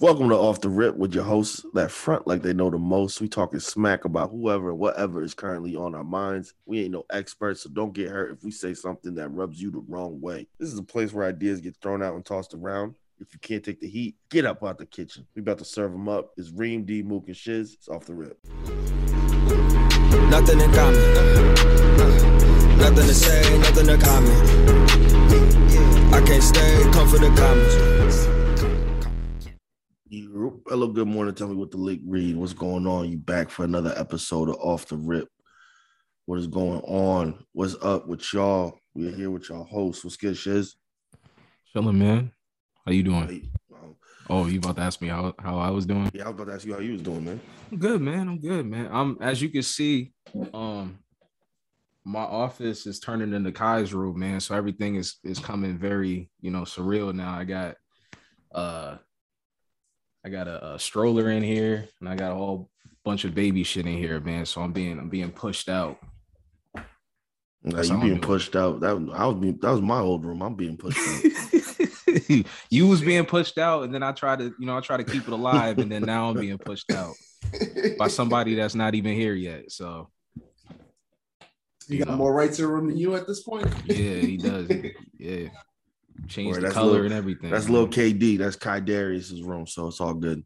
Welcome to Off the Rip with your hosts that front like they know the most. We talking smack about whoever, whatever is currently on our minds. We ain't no experts, so don't get hurt if we say something that rubs you the wrong way. This is a place where ideas get thrown out and tossed around. If you can't take the heat, get up out the kitchen. We about to serve them up. It's Reem, D, Mook, and Shiz. It's Off the Rip. Nothing in common. Nothing to say, nothing to comment. I can't stay, come for the comments. You- Hello, good morning. Tell me what the leak read. What's going on? You back for another episode of Off the Rip. What is going on? What's up with y'all? We're here with y'all hosts. What's good, Shiz? Chilling, man. How you doing? Hey, um, Oh, you about to ask me how, how I was doing? yeah, I was about to ask you how you was doing, man. I'm good, man. I'm good, man. I'm as you can see, um, my office is turning into Kai's room, man. So everything is is coming very, you know, surreal now. I got uh I got a, a stroller in here and I got a whole bunch of baby shit in here, man. So I'm being I'm being pushed out. Nah, That's you being pushed out. That I was being that was my old room. I'm being pushed out. you was being pushed out, and then I try to, you know, I try to keep it alive, and then now I'm being pushed out by somebody that's not even here yet. So You You got know. more rights in the room than you at this point. yeah, he does. Yeah, change Boy, the that's color little- and everything. That's little KD. That's Kai Darius's room, so it's all good.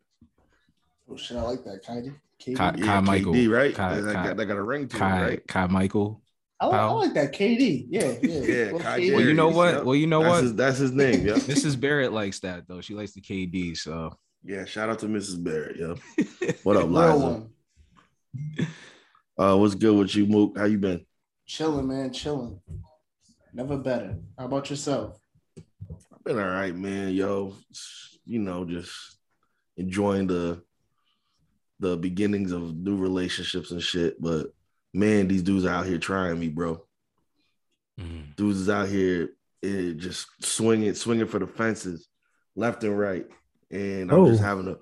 Oh shit, I like that, Kaidi. KD. Kai- Yeah, Michael. KD, right? Kai- that, Kai- got, that got a ring to Kai, it, right? Kai Michael. I, like, I like that, KD. Yeah, yeah. Yeah, Little Kai Well, you know what? yep. Well, you know that's what? His, that's his name. Yeah. Mrs. Barrett likes that though. She likes the KD. So yeah. Shout out to Mrs. Barrett. Yeah. What up, Real Liza? Uh, what's good with you, Mook? How you been? Chilling, man, chilling. Never better. How about yourself? Been all right, man. Yo, you know, just enjoying the the beginnings of new relationships and shit. But man, these dudes out here trying me, bro. Dudes is out here eh, just swinging, swinging for the fences, left and right, and I'm just Oh. having to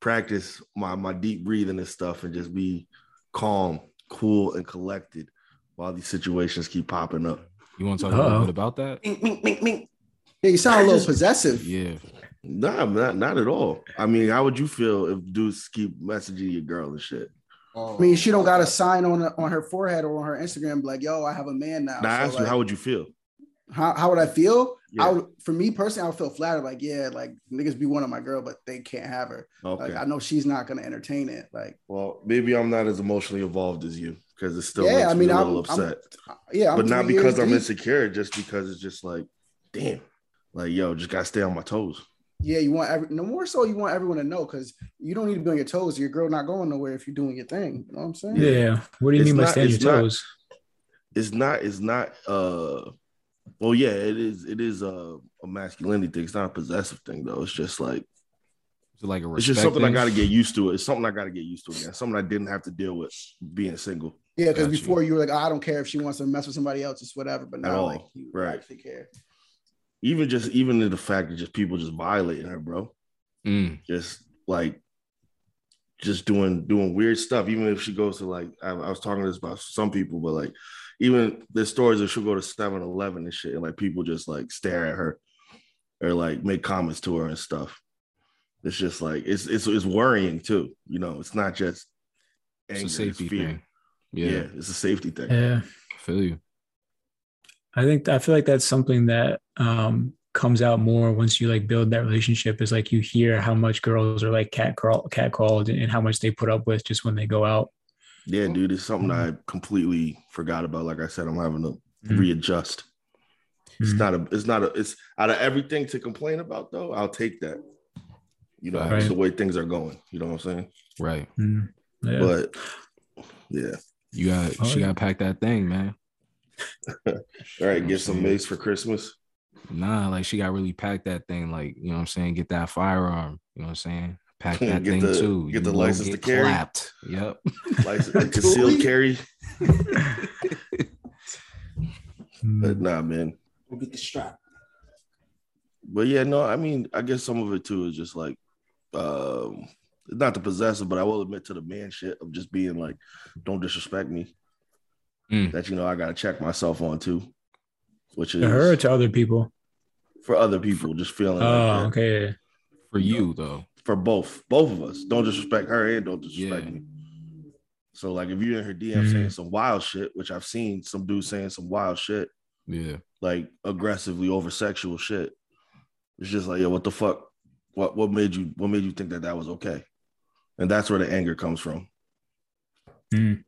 practice my my deep breathing and stuff, and just be calm, cool, and collected while these situations keep popping up. you want to talk a little bit about that? Mink, mink, mink, mink. Yeah, you sound a little just- possessive. Yeah. Nah, not not at all. I mean, how would you feel if dudes keep messaging your girl and shit? Oh, I mean, she don't got a sign on on her forehead or on her Instagram like, "Yo, I have a man now." Now, I So, asked you, how would you feel? how, how would I feel? Yeah. I would, for me personally, I would feel flattered. Like, yeah, like niggas be wanting my girl, but they can't have her. Okay. Like, I know she's not gonna entertain it. Like, well, maybe I'm not as emotionally involved as you because it still Yeah, makes I me mean, a I'm- little I'm- upset. yeah, I'm but not because I'm deep. insecure, just because it's just like, damn, like yo, just gotta stay on my toes. Yeah, you want every no more so you want everyone to know because you don't need to be on your toes. Your girl not going nowhere if you're doing your thing. You know what I'm saying? Yeah. What do you It's mean by not- stand your it's not- toes? It's not. It's not. Uh, well, yeah, it is. It is a, a masculinity thing. It's not a possessive thing though. It's just like Is it like a it's just respect something I got to get used to. It's something I got to get used to again. Something I didn't have to deal with being single. Yeah, because Got you. before you were like, "Oh, I don't care if she wants to mess with somebody else, it's whatever. But now, all, like, you right. actually care. Even just even in the fact that just people just violating her, bro. Mm, just like just doing doing weird stuff even if she goes to like I, I was talking to this about some people but like even there's stories that she'll go to 7-eleven and shit and like people just like stare at her or like make comments to her and stuff it's just like it's it's, it's worrying too you know it's not just it's a safety fear. thing. yeah. Yeah, it's a safety thing Yeah. I feel you. I think I feel like that's something that um comes out more once you like build that relationship is like you hear how much girls are like cat crawl cat called and how much they put up with just when they go out. yeah dude it's something i completely forgot about like i said i'm having to Mhm. readjust It's Mhm. not a. It's not a. It's out of everything to complain about, though. I'll take that. You know, Right. it's the way things are going. You know what I'm saying? Right. Mm. Yeah. But yeah. You got Oh, she yeah. got to pack that thing, man. All right, get some mace for Christmas. Nah, like she got really packed that thing. Like you know what I'm saying. Get that firearm. You know what I'm saying. Pack that Get thing the- too. get You the license get to carry. Clapped. Yep. License, concealed carry. But nah, man. We'll get the strap. But yeah, no. I mean, I guess some of it too is just like, um, not the possessive, but I will admit to the man shit of just being like, don't disrespect me. Mm. That you know, I gotta check myself on too, which is To her or to other people? for other people, just feeling. Oh, like okay. For you though. for both both of us. Don't disrespect her and don't disrespect Yeah. me. So like if you're in her DM Mhm. saying some wild shit, which I've seen some dudes saying some wild shit, Yeah. like aggressively over sexual shit. It's just like, yeah, what the fuck? What what made you what made you think that that was okay? And that's where the anger comes from. Mm.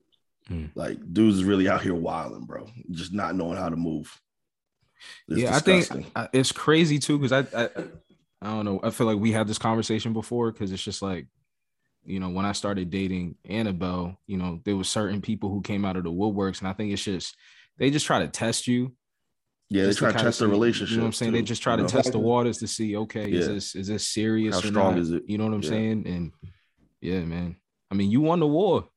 Mm. Like dudes is really out here wilding, bro, just not knowing how to move. It's yeah, disgusting. I think I- uh, it's crazy too because I, I I don't know. I feel like we had this conversation before because it's just like, you know, when I started dating Annabelle, you know, there were certain people who came out of the woodworks, and I think it's just they just try to test you. yeah, they try to kinda test the relationship. You know what I'm saying? They just try to know? test the waters to see, okay, is this is this serious? How or strong not? is it? You know what I'm Yeah. saying? And yeah, man. I mean, you won the war.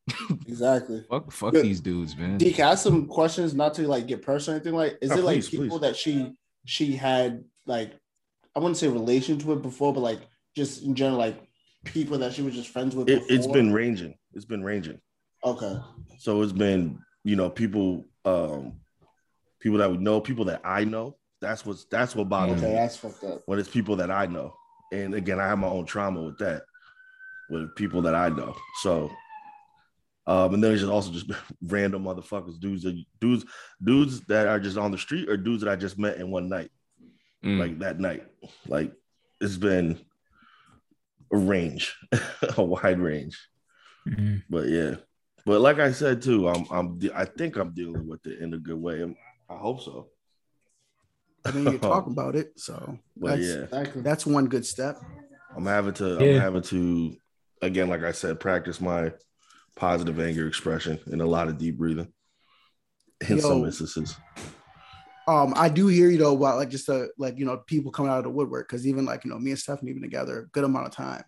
Exactly. Fuck, fuck Good. these dudes, man. D, can I ask some questions, not to like get personal or anything like is Oh, it like please, people please. that she she had like I wouldn't say relations with before, but like just in general, like people that she was just friends with It, it's before? been ranging. It's been ranging. okay. So it's been, you know, people, um, people that we know, people that I know. That's what's that's what bothers Okay, me. that's fucked up. When it's people that I know. And again, I have my own trauma with that, with people that I know. So um, and then it's just also just random motherfuckers, dudes, that, dudes, dudes that are just on the street or dudes that I just met in one night, Mm. like that night. Like it's been a range, a wide range. Mm. But yeah, but like I said too, I'm I'm I think I'm dealing with it in a good way. I'm- I hope so. I mean, you talk about it, so But that's, yeah, that's one good step. I'm having to I'm having to again, like I said, practice my positive anger expression and a lot of deep breathing in some instances. Um, I do hear you though about like just uh like you know people coming out of the woodwork because even like you know me and Stephanie been together a good amount of time,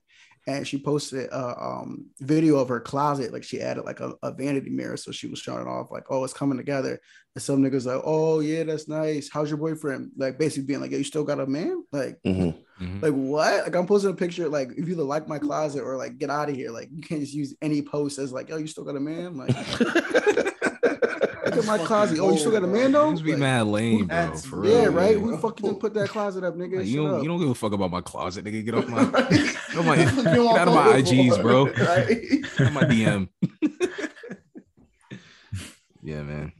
and she posted a um video of her closet like she added like a, a vanity mirror. So she was showing it off like oh it's coming together. And some niggas like oh yeah that's nice. How's your boyfriend? Like basically being like yeah you still got a man? Like Mhm. Mhm. like what? Like I'm posting a picture like if you either like my closet or like get out of here. Like you can't just use any post as like yo you still got a man? Like look at my closet oh you still got a man though Dudes be Like, mad lame, bro. that's- For yeah, right. man. Who the fuck just put that closet up, nigga? Like, you don't up. you don't give a fuck about my closet, nigga. Get off my Right? get off my, What the fuck you get out of my IGs, bro. Right? get off my DM. yeah, man.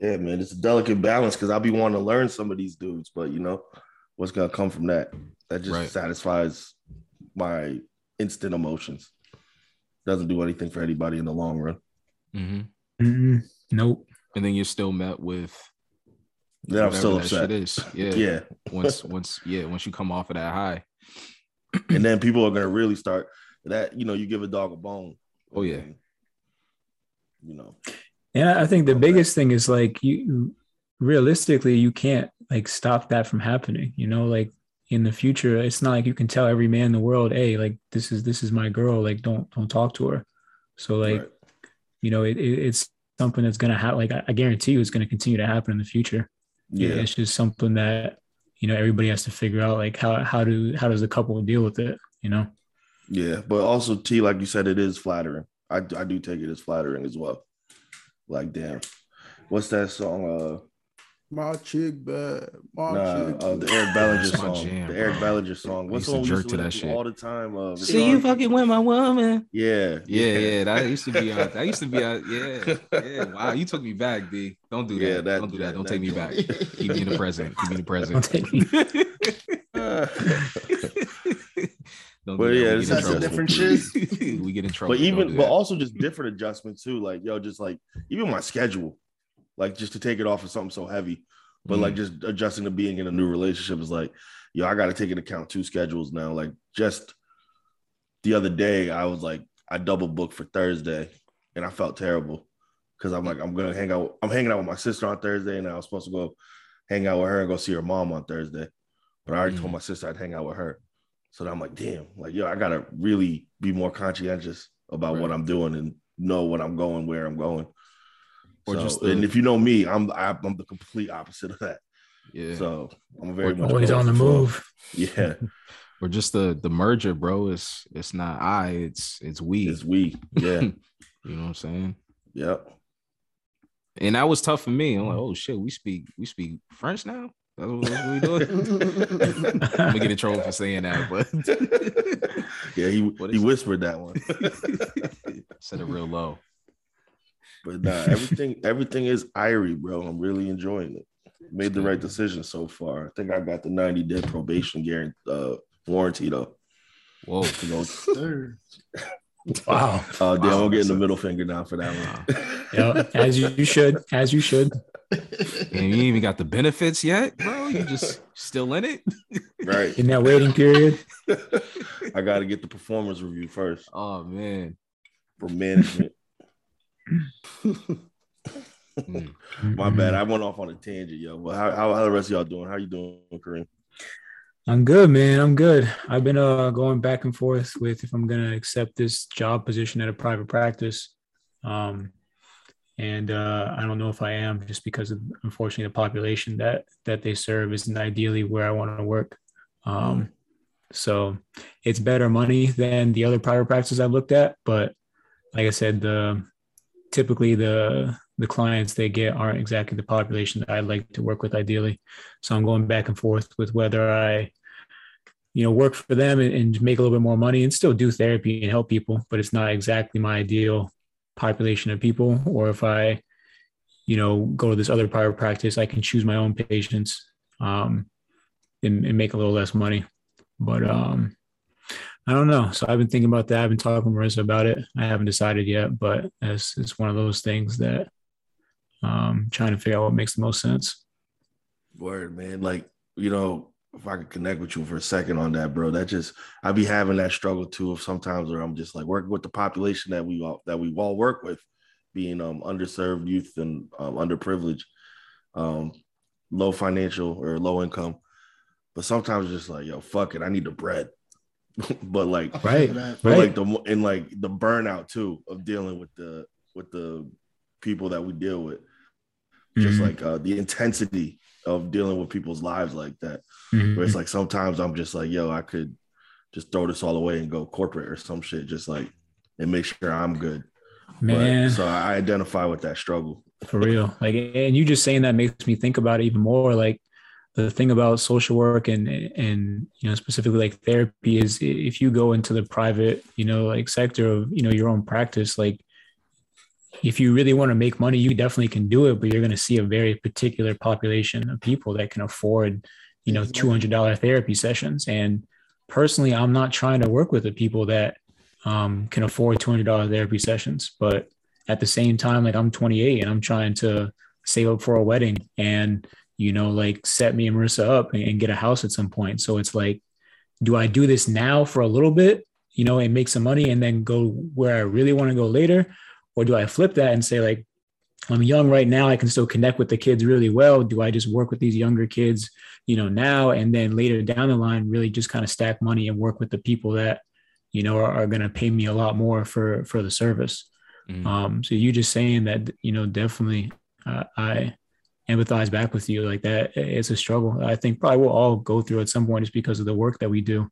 Yeah, man, it's a delicate balance because I'll be wanting to learn some of these dudes, but you know, what's gonna come from that? That just Right. satisfies my instant emotions. Doesn't do anything for anybody in the long run. hmm Mm-mm. Nope. And then you're still met with Then I'm still upset. shit is. Yeah. Yeah. Once once yeah, once you come off of that high. and then people are gonna really start that, you know, you give a dog a bone. Oh, yeah. and, You know, And I I think the Okay. biggest thing is like you realistically you can't like stop that from happening. You know, like in the future, it's not like you can tell every man in the world, hey, like this is this is my girl, like don't don't talk to her. So like, right. You know, it, it it's something that's gonna happen. Like I, I guarantee you, it's gonna continue to happen in the future. yeah, it's just something that you know everybody has to figure out. Like how how do how does the couple deal with it? You know. yeah. But also T, like you said, it is flattering. I, I do take it as flattering as well. Like, damn. What's that song? Uh My chick bad. My Nah, chick uh, the. Eric Bellinger song. jam, the Eric bro. Bellinger song. What's used the to jerk to to that listen shit. all the time? Uh, See you fucking with my woman. Yeah, Yeah, yeah, that used to be. Uh, that used to be. Uh, yeah, yeah. Wow, you took me back, D. Don't do that. Yeah, that- Don't do that. that- Don't that take me back. Keep me in the present. Keep me in the present. Don't take me. Don't But yeah, that. We it's get in just different shit. we get in trouble. but even but also just different adjustments too. Like yo, just like even my schedule, like just to take it off of something so heavy. But Mm. like just adjusting to being in a new relationship is like, yo, I got to take into account two schedules now. Like just the other day, I was like, I double booked for Thursday, and I felt terrible because I'm like, I'm gonna hang out. I'm hanging out with my sister on Thursday, and I was supposed to go hang out with her and go see her mom on Thursday. But I already told Mm. my sister I'd hang out with her. So then I'm like, damn, like yo, I gotta really be more conscientious about what I'm doing and know what I'm going, where I'm going. Or So- just the- and if you know me, I'm I'm the complete opposite of that. yeah, So I'm very Or much Always on the with flow. move. Yeah, or just the the merger, bro. It's it's not I. It's it's we. it's we. Yeah, You know what I'm saying? yep. And that was tough for me. I'm like, oh shit, we speak we speak French now. That's what, that's what we doing. I'm gonna get in trouble for saying that, but yeah, he he whispered that one. Said it real low. But nah, everything everything is Irie, bro. I'm really enjoying it. Made the right decision so far. I think I got the 90 day probation guarantee uh, warranty though. Whoa. You know, Sir. Wow. uh, damn, Wow, I'm getting the middle finger now for that one. Yeah, as you, you should, as you should. And you ain't even got the benefits yet, bro. You just still in it. right. In that waiting period. I got to get the performance review first Oh man. from management. My bad. I went off on a tangent, yo. But how, how, how the rest of y'all doing? How you doing, Kareem? I'm good, man. I'm good. I've been uh going back and forth with if I'm gonna accept this job position at a private practice. Um and uh I don't know if I am just because of unfortunately the population that that they serve isn't ideally where I want to work. Um so it's better money than the other private practices I've looked at, but like I said, the typically the the clients they get aren't exactly the population that I'd like to work with ideally. So I'm going back and forth with whether I, you know, work for them and, and make a little bit more money and still do therapy and help people, but it's not exactly my ideal population of people. Or if I, you know, go to this other private practice, I can choose my own patients um, and, and make a little less money. But um, I don't know. So I've been thinking about that. I've been talking to Marissa about it. I haven't decided yet, but it's, it's one of those things that um, trying to figure out what makes the most sense. Word, man. Like, you know, if I could connect with you for a second on that, bro, that just I'd be having that struggle too of sometimes where I'm just like working with the population that we all that we all work with, being um underserved youth and um, underprivileged, um, low financial or low income. But sometimes it's just like, yo, fuck it, I need the bread. but like Right. but Right. like the and like the burnout too of dealing with the with the people that we deal with just Mhm. like uh, the intensity of dealing with people's lives like that Mhm. where it's like sometimes i'm just like yo i could just throw this all away and go corporate or some shit just like and make sure i'm good But- man, so i identify with that struggle for real. Like, and you just saying that makes me think about it even more. Like, the thing about social work and and you know specifically like therapy is if you go into the private you know like sector of you know your own practice like if you really want to make money you definitely can do it but you're going to see a very particular population of people that can afford you know $200 therapy sessions. And personally i'm not trying to work with the people that um, can afford $200 therapy sessions but at the same time like i'm 28 and i'm trying to save up for a wedding. And you know like set me and marissa up and, and get a house at some point. So it's like do i do this now for a little bit you know and make some money and then go where i really want to go later? Or do i flip that and say like i'm young right now i can still connect with the kids really well. Do i just work with these younger kids you know now and then later down the line really just kind of stack money and work with the people that you know are, are going to pay me a lot more for for the service? Mm. um so you just saying that you know definitely uh, i empathize back with you like that it's a struggle. I think probably we'll all go through at some point just because of the work that we do.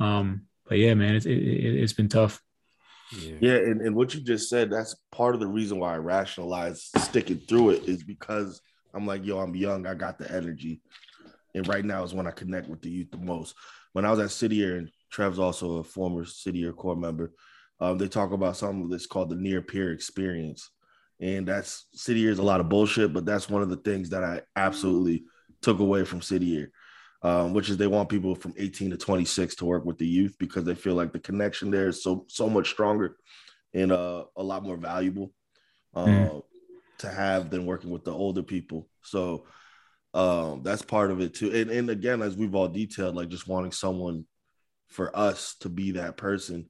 Um but yeah man it's it, it, it's been tough. Yeah. yeah and, and what you just said that's part of the reason why i rationalize sticking through it is because i'm like yo i'm young i got the energy. And right now is when i connect with the youth the most. When i was at city Year, and trev's also a former city Year core member um, they talk about something that's called the near peer experience and that's city year is a lot of bullshit but that's one of the things that i absolutely took away from city year um, which is they want people from 18 to 26 to work with the youth because they feel like the connection there is so so much stronger and uh, a lot more valuable uh, Mm. to have than working with the older people so um, that's part of it too and, and again as we've all detailed like just wanting someone for us to be that person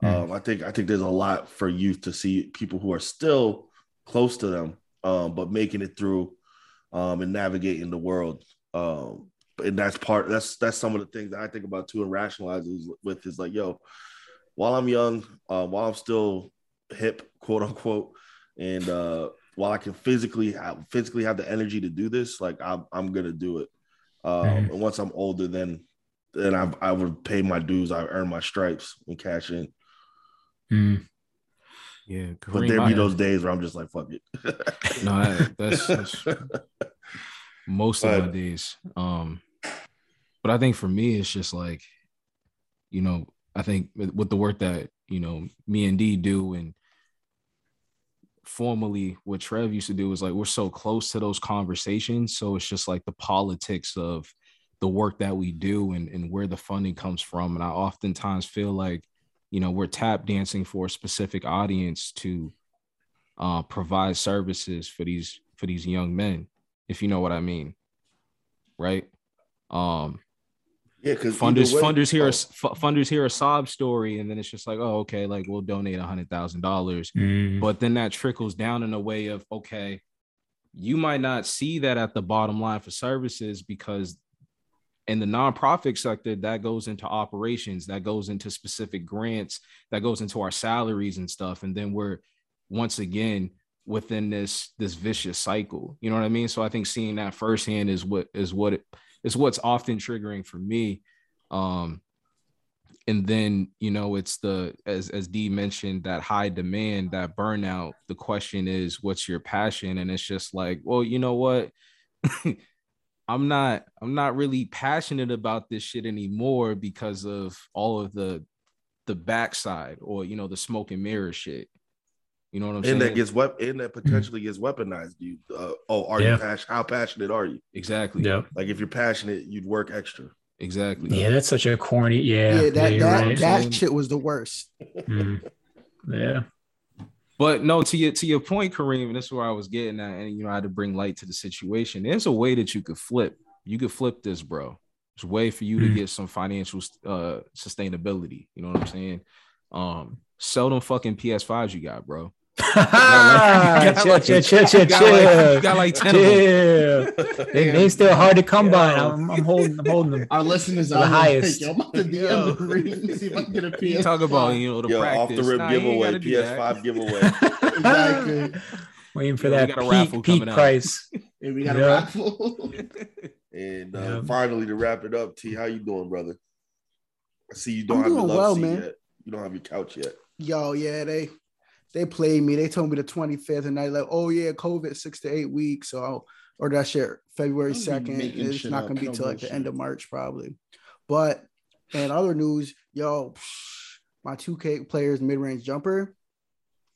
Mm. um, I think I think there's a lot for youth to see people who are still close to them, um, but making it through um, and navigating the world. Um, and that's part. That's that's some of the things that I think about too, and rationalizes with is like, yo, while I'm young, uh, while I'm still hip, quote unquote, and uh, while I can physically have, physically have the energy to do this, like I'm I'm gonna do it. Um. And once I'm older, then then I I would pay my dues. I earn my stripes and cash in. Mm. Yeah. But there be those days where I'm just like, fuck it. No, that- that's- that's- most Go of my days. Um, but I think for me, it's just like, you know, I think with, with the work that you know me and D do, and formally what Trev used to do is like we're so close to those conversations, so it's just like the politics of the work that we do and, and where the funding comes from. And I oftentimes feel like, you know, we're tap dancing for a specific audience to uh, provide services for these for these young men, if you know what I mean, right? Um, Yeah, because funders funders hear a, Oh, s- f- funders hear a sob story, and then it's just like, oh, okay, like we'll donate a hundred thousand dollars, Mm. but then that trickles down in a way of okay, you might not see that at the bottom line for services because in the nonprofit sector that goes into operations that goes into specific grants that goes into our salaries and stuff. And then we're once again within this this vicious cycle. You know what i mean? So i think seeing that firsthand is what is what it is what's often triggering for me. Um and then you know it's the as as d mentioned that high demand that burnout. The question is what's your passion? And it's just like well you know what i'm not i'm not really passionate about this shit anymore because of all of the the backside or you know the smoke and mirror shit you know what i'm saying and that gets wep- and that potentially gets weaponized. You, uh, oh, are Yeah. you passionate? How passionate are you? exactly Yeah. Like if you're passionate, you'd work extra. exactly Yeah, that's such a corny. Yeah, Yeah, yeah, that you're that, right. that shit was the worst. Mm. Yeah. But no, to your to your point, Kareem, and this is where I was getting at, and you know, I had to bring light to the situation. There's a way that you could flip. You could flip this, bro. There's a way for you to Mm. get some financial uh sustainability. You know what I'm saying? Um, sell them fucking PS5s you got, bro. Ah, got chill, like- chill, chill, chill, got like- chill. got like 10 of. Chill. They, they still hard to come by. I'm, I'm holding, I'm holding them. Our listeners The are highest. Like, Yo, I'm about to DM Kareem, see if I can get a You PS. talk about you know the Yo, practice. off the rip Nah, giveaway, gotta that. PS5 giveaway. Exactly. Waiting for Yo, we that got a raffle peak, peak coming price. Hey, we got a raffle. And uh, Yeah. finally, to wrap it up, T, how you doing, brother? I see you don't I'm have your doing love well, seat man. yet. You don't have your couch yet. Yo, yeah, they they played me. They told me the 25th, and I like, oh yeah, COVID six to eight weeks. So order that shit February 2nd. It's not gonna be till like the end of March, probably. But and other news, yo, my 2K players mid-range jumper,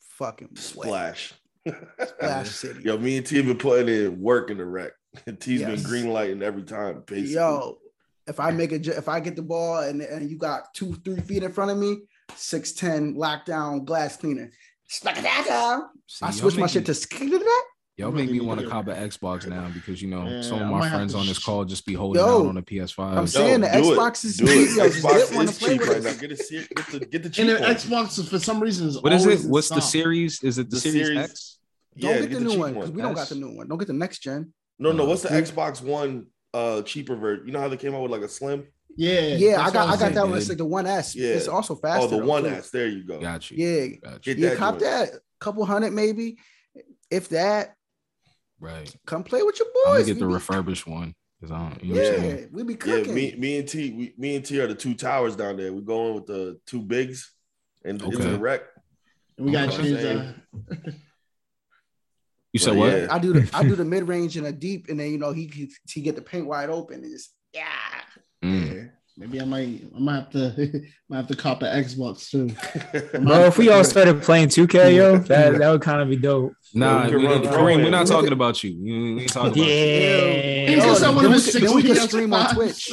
fucking. Splash. Splash City. Yo, me and T have been putting in work in the Rec. T's Yes. been green lighting every time. Basically. Yo, if I make a, if I get the ball and, and you got two, three feet in front of me, six ten lockdown glass cleaner. Smack. See, I y'all switch my shit to skid that. Y'all make me want to to get- cop an Xbox now because you know Yeah, some of my friends on this sh- call just be holding Yo, out on the PS5. I'm saying the do. Xbox is Do cheap. just Xbox get one is to play cheap with right now. Get, a, ser- get the get the And the. Xbox, for some reason, is what is it? What's the series? Is it the, The Series, series- X? Don't Yeah, get the the new one because we don't got the new one. Don't get the next gen. No, no. What's the. Xbox One uh cheaper version? You know how they came out with like a slim? Yeah, Yeah, I got I got saying. that one. dude. It's like the one S. Yeah. It's also faster. oh, the one. S. There you go. Got you. Yeah, Got you. Get yeah, that cop joint. that. Couple hundred maybe. If that, Right. come play with your I'm boys. gonna get the be- refurbished one because I don't. You know what I'm saying? Yeah, we be Yeah, cooking. me, me and T, we, me and T are the two towers down there. We going with the two bigs and into Okay. the Rec. We got to change that. You said Well, what? yeah. I do the I do the mid range and a deep, and then you know he he, he get the paint wide open and just yeah. Mm. Yeah. Maybe I might, I might have to, might have to cop an Xbox too. Bro, if we all started playing 2K, yo, that, that would kind of be dope. Nah, we we, run Kareem, we're not talking about you. We ain't talking about you. Yeah. He Oh, can sell one then we six can- then we can PS5s. stream on Twitch.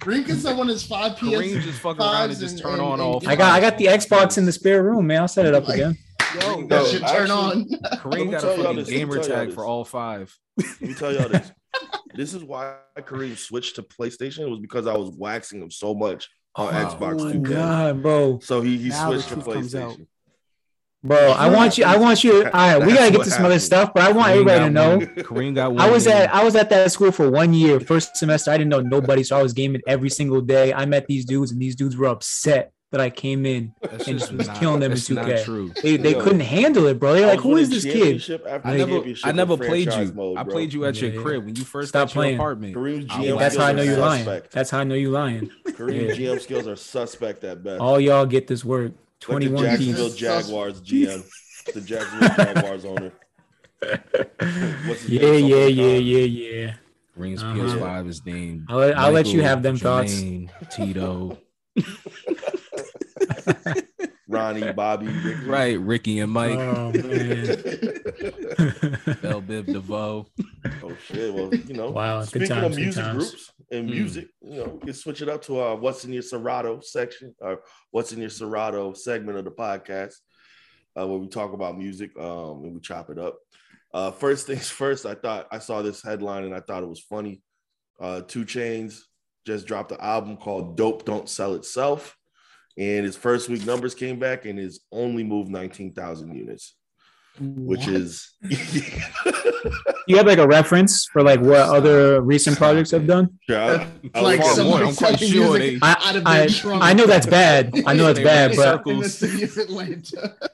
Green can sell one of his five PS. Kareem just fuck around and just turn and- on and all. get I got I got the Xbox in the spare room, man. I'll set it up Like- again. Yo, That should turn actually- on. Kareem got a fucking this, let me gamer tag this. for all five. Let me tell y'all this. This is why Kareem switched to PlayStation. It was because I was waxing him so much on Oh. Xbox Oh, 2K. God, bro, So he, he Now switched to truth comes out. PlayStation. bro. I want you. I want you. All right, we gotta get to some other stuff, but I want Kareem everybody to know. one- Kareem got one. I was at I was at that school for one year. First semester, I didn't know nobody, so I was gaming every single day. I met these dudes, and these dudes were upset that I came in. That's and just was not- killing them in 2K. True. They they Yo. couldn't handle it, bro. They're like, "Who is this kid?" I never, I never played you. mode, I played you at your Yeah. crib when you first Stop got your playing. apartment. Kareem's GM was- That's how I know you're lying. That's how I know you're lying. Kareem's Yeah. GM skills are suspect at best. All y'all get this work. Like the Jacksonville piece. Jaguars GM, the Jacksonville Jaguars owner. Yeah, name? yeah, yeah, yeah, yeah. Rings Uh-huh. PS5 is named. I'll let- I'll let you have them thoughts. Jermaine, Tito, Ronnie, Bobby, Ricky. right? Ricky and Mike, oh man. Bell Biv DeVoe. Oh shit! Well, you know. Wow, good Speaking times, of music times. groups and Hmm. music, you know, we can switch it up to our "What's in Your Serato" section, or "What's in Your Serato" segment of the podcast, uh, where we talk about music um, and we chop it up. Uh, first things first, I thought I saw this headline and I thought it was funny. Uh, 2 Chainz just dropped an album called "Dope Don't Sell Itself," and his first week numbers came back and his only moved nineteen thousand units, which What? is You have like a reference for like what other recent projects have done? Yeah, I- I like was- more, I'm quite sure music they- out of I, I. I know that's bad. I know that's bad, but in the circles. city of Atlanta.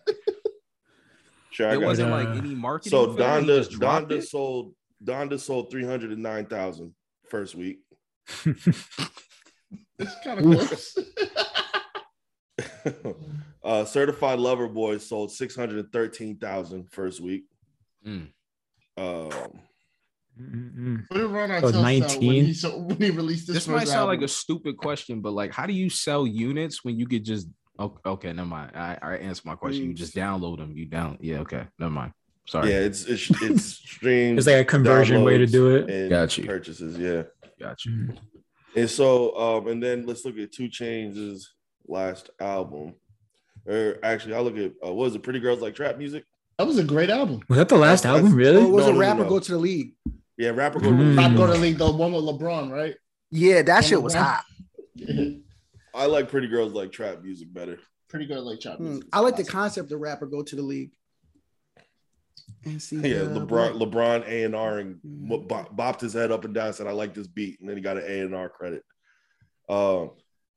Sure, I wasn't it. like any marketing. So for Donda Donda it? sold Donda sold 309,000 first week. It's kind of close. uh Certified Lover Boy sold 613,000 first week. Mm. Um Mm-mm. What did Ron So Artest sell when 19? he, so, when he released this? This might first sound like a stupid question, but like, how do you sell units when you could just? Okay, okay never mind. I, I answered my question. You just download them. You down? Yeah, okay, never mind. Sorry. yeah, it's it's it's streams. It's like a conversion way to do it. and Got you. purchases, yeah. got you. Mm. And so um and then let's look at 2 Chainz' last album. Or actually, I'll look at uh, what was it, Pretty Girls Like Trap Music? that was a great album. Was that the last That's- album? Or Really? was No, a no, no, rapper no. go to the league? Yeah, rapper go Mm. Rap Go to the League, the one with LeBron, right? Yeah, that shit was LeBron. hot. I like Pretty Girls Like Trap Music better. Pretty good, like chop. Mm, music. I like the concept of Rap or Go to the League. And see, Yeah, LeBron, LeBron A and R and Mm. bo- bo- bopped his head up and down. Said, "I like this beat," and then he got an A and R credit. Um,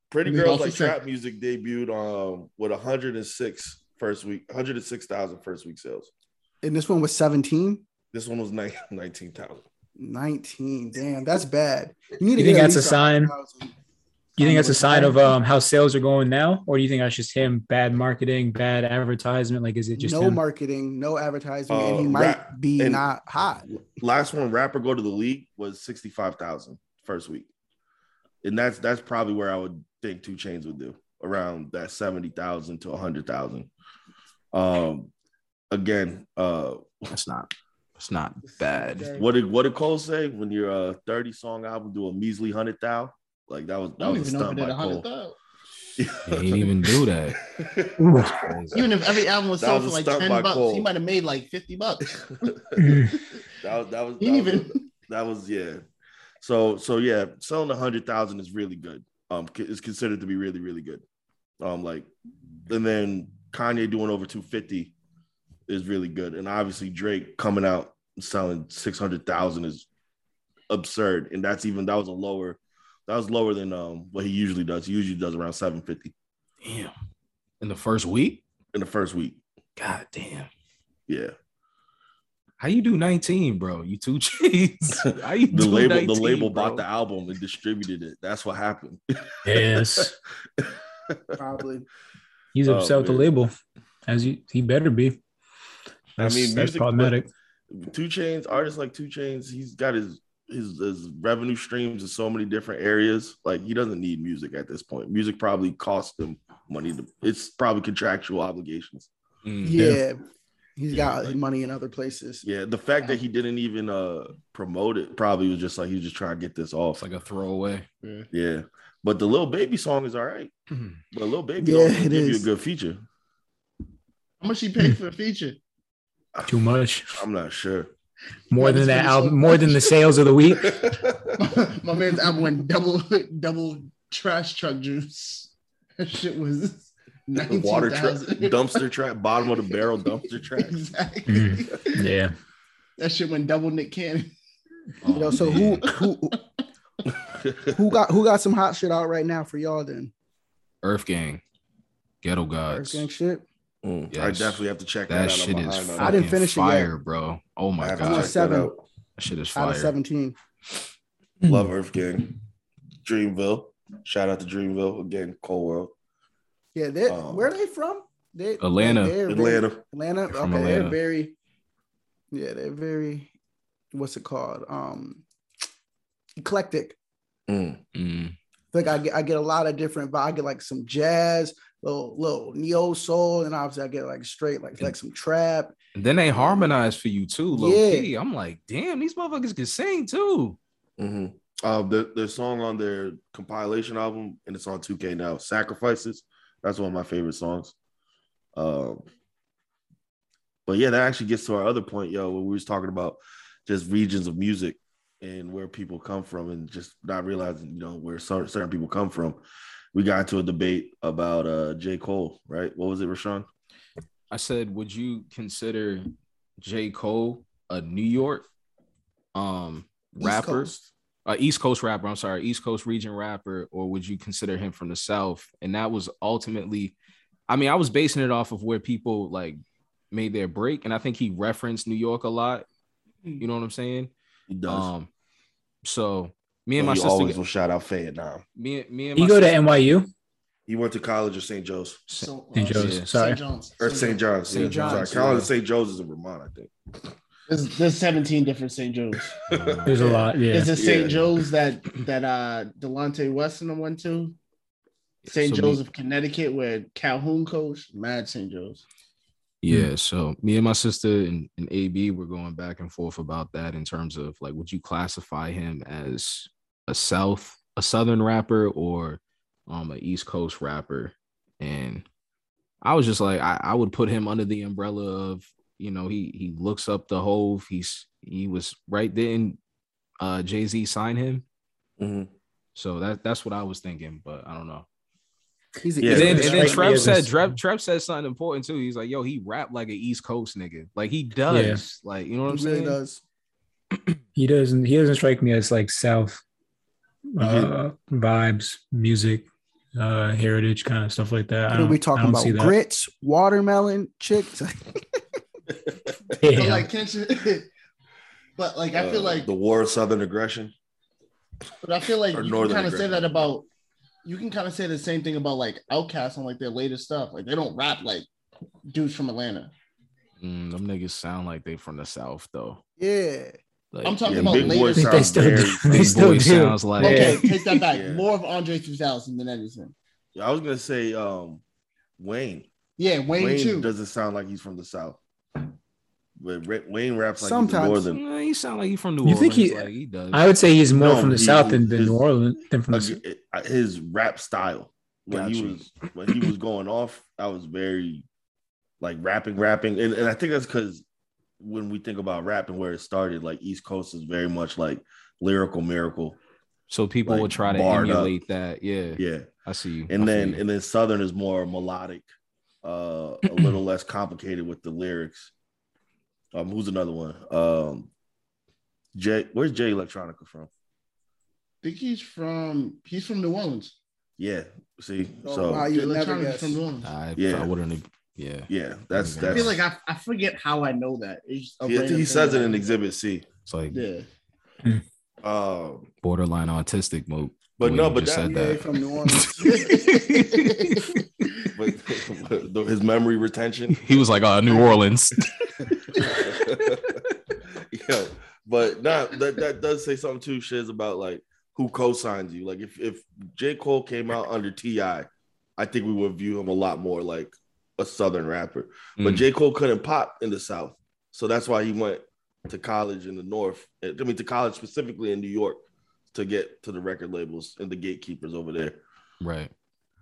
Pretty We Girls Like said- Trap Music debuted um with 106 first week, 106,000 first week sales. and this one was 17. This one was nine- 19,000. 19. Damn, that's bad. You need to You get think that's a sign? 100,000. You think that's a sign of um how sales are going now, or do you think that's just him bad marketing, bad advertisement? Like, is it just no him? marketing, no advertising, Uh, and he might rap- be not hot. Last one, Rap or Go to the League was 65,000 first week, and that's that's probably where I would think 2 Chainz would do around that 70,000 to 100,000. Um, again, uh, That's not. It's not bad. What did what did Cole say when your uh 30 song album do a measly hundred thou? Like that was that don't was a even stunt by a hundred Cole. He didn't even do that. Even if every album was sold was for like ten bucks, Cole. he might have made like fifty bucks. That was that was He that didn't was, even. that was yeah. So so yeah, selling a hundred thousand is really good. Um, is considered to be really really good. Um, like, and then Kanye doing over two fifty is really good, and obviously Drake coming out and selling six hundred thousand is absurd, and that's even that was a lower. That was lower than um what he usually does. He usually does around 750 Damn. In the first week. in the first week. God damn. Yeah. How you do 19, bro? You two chains. How you The do label 19, the label bro? bought the album and distributed it. That's what happened. yes, Probably. he's Oh, upset with the label, as he, he better be. That's, mean, that's problematic. 2 Chainz, artists like 2 Chainz, he's got his, his his revenue streams in so many different areas. Like he doesn't need music at this point. Music probably costs him money. To, it's probably contractual obligations. Mm. Yeah. He's got money in other places. Yeah, the fact that he didn't even uh promote it probably was just like he was just trying to get this off. It's like a throwaway. yeah, but the Lil Baby song is all right. But Lil Baby, Yeah, yeah, it give you a good feature. How much he paid for the feature? Too much, I'm not sure. more Yeah, than that video album, so more than the sales of the week. My man's album went double double trash truck juice. That shit was nineteen Water truck, dumpster trap, bottom of the barrel dumpster trap. exactly. Mm. Yeah, That shit went double Nick Cannon. Oh, Yo, so man. who who who got who got some hot shit out right now for y'all then? Earth Gang, Ghetto Gods. Earth Gang shit. Mm, I definitely have to check that, That out. shit is behind I didn't fucking finish it yet. fire, bro. Oh my have to I'm on god, check that seven. out. that shit is Out of fire. 17. Love Earth Gang. Dreamville. Shout out to Dreamville again. Cold World. Yeah, they Um, where are they from? They, Atlanta. they're very- Atlanta. Atlanta. Okay, From they're very. Yeah, they're very. What's it called? Um, eclectic. Mm. Mm. Like I get I get a lot of different. But I get like some jazz, little little neo soul, and obviously I get like straight like like some trap. And then they harmonize for you too, low Yeah. key. I'm like, damn, these motherfuckers can sing too. hmm Uh, the the song on their compilation album, and it's on 2K now. Sacrifices. That's one of my favorite songs. Um, but yeah, that actually gets to our other point, yo. When we was talking about just regions of music and where people come from, and just not realizing, you know, where certain, certain people come from. We got into a debate about uh J. Cole, right? What was it, Rashaan? I said, would you consider J. Cole a New York um East rapper? Coast. Uh, East Coast rapper. I'm sorry, East Coast region rapper, or would you consider him from the South? And that was ultimately, I mean, I was basing it off of where people like made their break, and I think he referenced New York a lot. You know what I'm saying? He does. Um, so me and my he sister, always will shout out Fayette me, me and You my go to NYU? He went to college at St. Joe's So, St. Joe's, yeah. sorry. St. John's. or St. John's. St. yeah, John's, Sorry, college yeah. of St. Joe's is in Vermont, I think. There's, there's 17 different St. Joe's. There's a lot. Yeah. There's a St. Yeah. Joe's that that uh Delonte West went to. St. So me- Joe's of Connecticut, where Calhoun coached. Mad St. Joe's. Yeah, so me and my sister and, and AB were going back and forth about that in terms of like, would you classify him as a South, a Southern rapper, or um an East Coast rapper? And I was just like, I, I would put him under the umbrella of, you know, he he looks up the Hov. He's he was right then. Uh, Jay Z signed him, Mhm. so that that's what I was thinking. But I don't know. He's a Yeah, And then, it's and then Trev said, this- Trev, Trev said something important too. He's like, yo, he rap like an East Coast nigga. Like he does. Like, you know what I'm he really saying? does. He doesn't. He doesn't strike me as like South uh, vibes, music, uh, heritage kind of stuff like that. What are we talking about? Grits, watermelon, chicks. But Yeah. like, can't you? but like, I feel Uh, like, the war of Southern aggression. but I feel like or you can Northern kind of say that about. You can kind of say the same thing about like Outkast on like their latest stuff. Like they don't rap like dudes from Atlanta. Mm, them niggas sound like they from the South though. yeah. Like, I'm talking Yeah, about Big Boi latest. They still very. do. They Big still Boy do. sounds like Okay, take that back. Yeah. More of Andre 3000 than anything. I was gonna say um, Wayne. Yeah, Wayne, Wayne too. doesn't sound like he's from the South. But Wayne raps like Sometimes. he's Northern. Nah, he sound like he from New You Orleans. think he- like he does. I would say he's more No, from the he- South than, than his- New Orleans than from the. Like, it- it- his rap style when Got he was when he was going off, I was very like rapping, rapping, and, and I think that's because when we think about rapping, where it started, like East Coast is very much like lyrical miracle. so people like, would try to barred up. emulate that. Yeah, Yeah, I see you. And feel then you. and then Southern is more melodic, uh, a little less complicated with the lyrics. Um, who's another one? Um, Jay, where's Jay Electronica from? I think he's from he's from New Orleans. Yeah, see, Oh, so wow, you would never guess. from New Orleans. I, Yeah. I wouldn't. Yeah, yeah, that's I I feel like I, I forget how I know that. It's just a Yeah, I think random he says it in know. Exhibit C. it's like Yeah. Um, borderline autistic mode. but the no, but just that, said Yeah, that. from New Orleans. but, but his memory retention. He was like, "Oh, New Orleans." yeah, but not that that does say something too. Shiz about like who co-signs you. Like if if J Cole came out under T.I., I think we would view him a lot more like a Southern rapper. But Mm. J Cole couldn't pop in the South, so that's why he went to college in the North. I mean, to college specifically in New York to get to the record labels and the gatekeepers over there. right.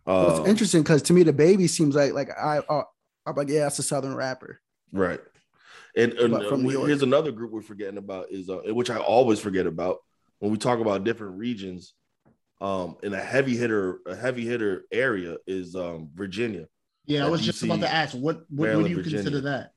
Well, Uh, it's interesting because to me the baby seems like like I uh, I'm like yeah, that's a southern rapper. Right. And, and from uh, here's another group we're forgetting about is uh, which I always forget about when we talk about different regions. Um, in a heavy hitter, a heavy hitter area is um Virginia. Yeah, I was you just about to ask what what, what Maryland, do you Virginia. consider that?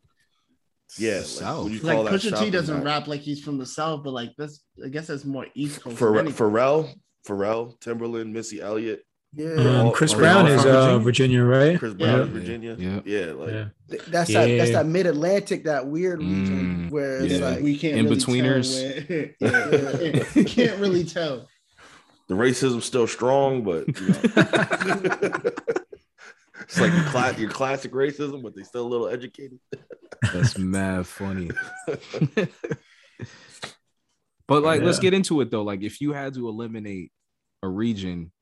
Yeah, like, South. when Like Pusha T doesn't North. rap like he's from the South, but like that's I guess that's more East Coast. Pharrell, than anything. Pharrell, Pharrell, Timbaland, Missy Elliott, Yeah, all- Um, Chris are Brown all is from uh, Virginia? Virginia, right? Chris Brown, Yeah. is Virginia. Yeah. yeah, like Yeah. Th- that's that that's that mid Atlantic, that weird region Mm, where it's yeah. like we can't In really betweeners. tell where- yeah, you can't really tell. the racism's still strong, but you know. it's like your, cla- your classic racism, but they still a little educated. That's mad funny. But like, let's get into it though. Like, if you had to eliminate a region,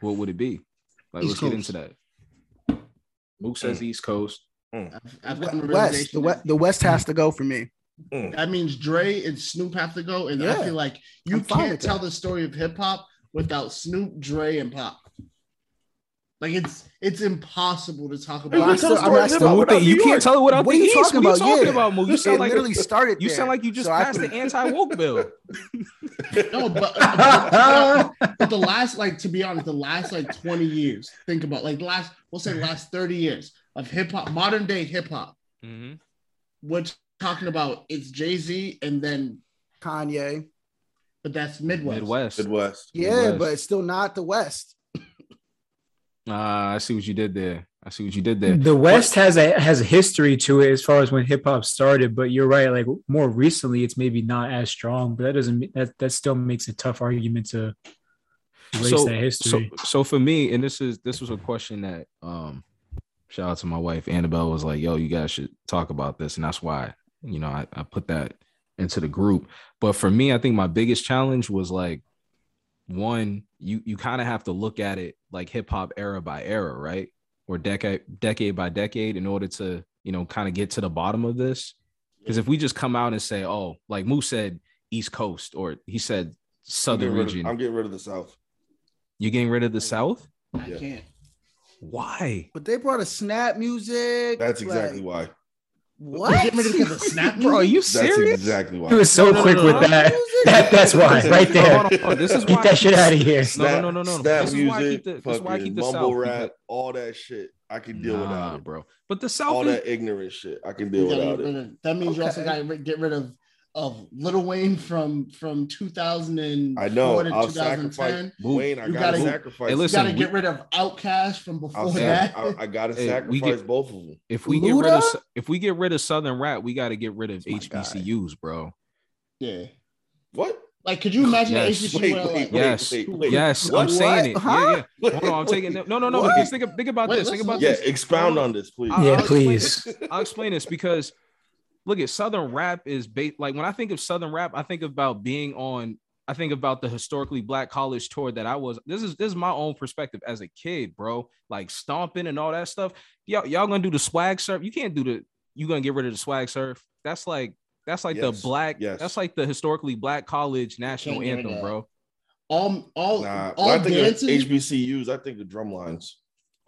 what would it be? Like, East let's get into that. Mook says mm. East Coast. Mm. I've, I've West, the realization West, the West has to go for me. Mm. That means Dre and Snoop have to go, and I feel like you I'm can't tell that. the story of hip hop without Snoop, Dre, and Pop. Like it's it's impossible to talk Well, I about. still- I mean, I still- Mook, without you can't tell it without What the are you East. talking What are you about? talking Yeah. about, Mook? You It sound like literally started. you there. sound like you just So I passed the anti woke bill. no, but, but, but the last like to be honest, the last like twenty years. Think about like the last we'll say last thirty years of hip hop, modern day hip hop. Mhm. We're talking about it's Jay Z and then, Kanye. but that's Midwest. Midwest. Midwest. Yeah, Midwest. but it's still not the West. Ah, I see what you did there. I see what you did there. The West has a has a history to it as far as when hip hop started, but you're right. Like more recently, it's maybe not as strong, but that doesn't that that still makes a tough argument to erase so, that history. So, so for me, and this is this was a question that um shout out to my wife Annabelle was like, yo, you guys should talk about this. And that's why, you know, I, I put that into the group. But for me, I think my biggest challenge was like one, you you kind of have to look at it like hip hop era by era, right? Or decade decade by decade in order to, you know, kind of get to the bottom of this. Because if we just come out and say, oh, like Moose said, East Coast, or he said I'm Southern region, of, I'm getting rid of the South. you're getting rid of the South? I Yeah. can't. Why? But they brought a snap music. That's exactly like, why. What? Get rid of because snap Bro, are you serious? That's exactly why. he was so No, no, quick no, with no. that. that. That's why, right there. hold on, hold on. This is Get that shit out of here. No, no, no, no, no. Snap This is why I keep music, the- this is why I keep fucking the mumble South, rap, all that shit. I can deal nah, without it. bro. But the South All is that ignorant shit. I can deal gotta without it. that means you also got to get rid of of Lil Wayne from from 2004 I know. to I'll 2010. sacrifice Wayne. I You gotta, gotta- sacrifice. Hey, You got to we- get rid of OutKast from before I'll that. I, I gotta Hey, we sacrifice get- both of them. if we get rid of if we get rid of Southern rap, we got to get rid of my HBCUs, bro. yeah. What? Like, could you imagine Yes. HBCU Wait, wait, like, Yes. wait, wait. Yes, What? I'm saying it. What? Yeah, yeah. Huh? Hold on, I'm taking no, no, no. What? Think, think about Wait, this. Think about Yeah, this. expound on this, please. I'll- Yeah, I'll please. this. I'll explain this because look at Southern rap is ba- like when I think of Southern rap, I think about being on. I think about the historically black college tour that I was. This is this is my own perspective as a kid, bro. Like stomping and all that stuff. Y'all, y'all gonna do the swag surf? You can't do the. You gonna get rid of the swag surf? That's like that's like Yes, the black. yes. That's like the historically black college national Can't get rid anthem, bro. all all Nah, all when I think dances? of HBCUs, I think the drum lines.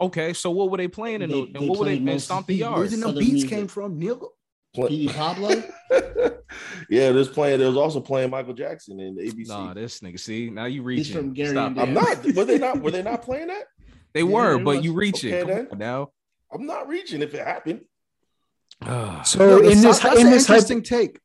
Okay, so what were they playing in They- the, and they what were they played and stomp the beat yard? Where's the beats music. came from? Nigga. Petey Pablo. yeah, there's playing. There was also playing Michael Jackson in ABC. Nah, this nigga. See, now you He's reaching. from Gary Stop. I'm not. Were they not? Were they not playing that? They Yeah, were, but was. you reaching. Okay, Come on now. I'm not reaching if it happened. So Yo, in this that's in an this hypo- take.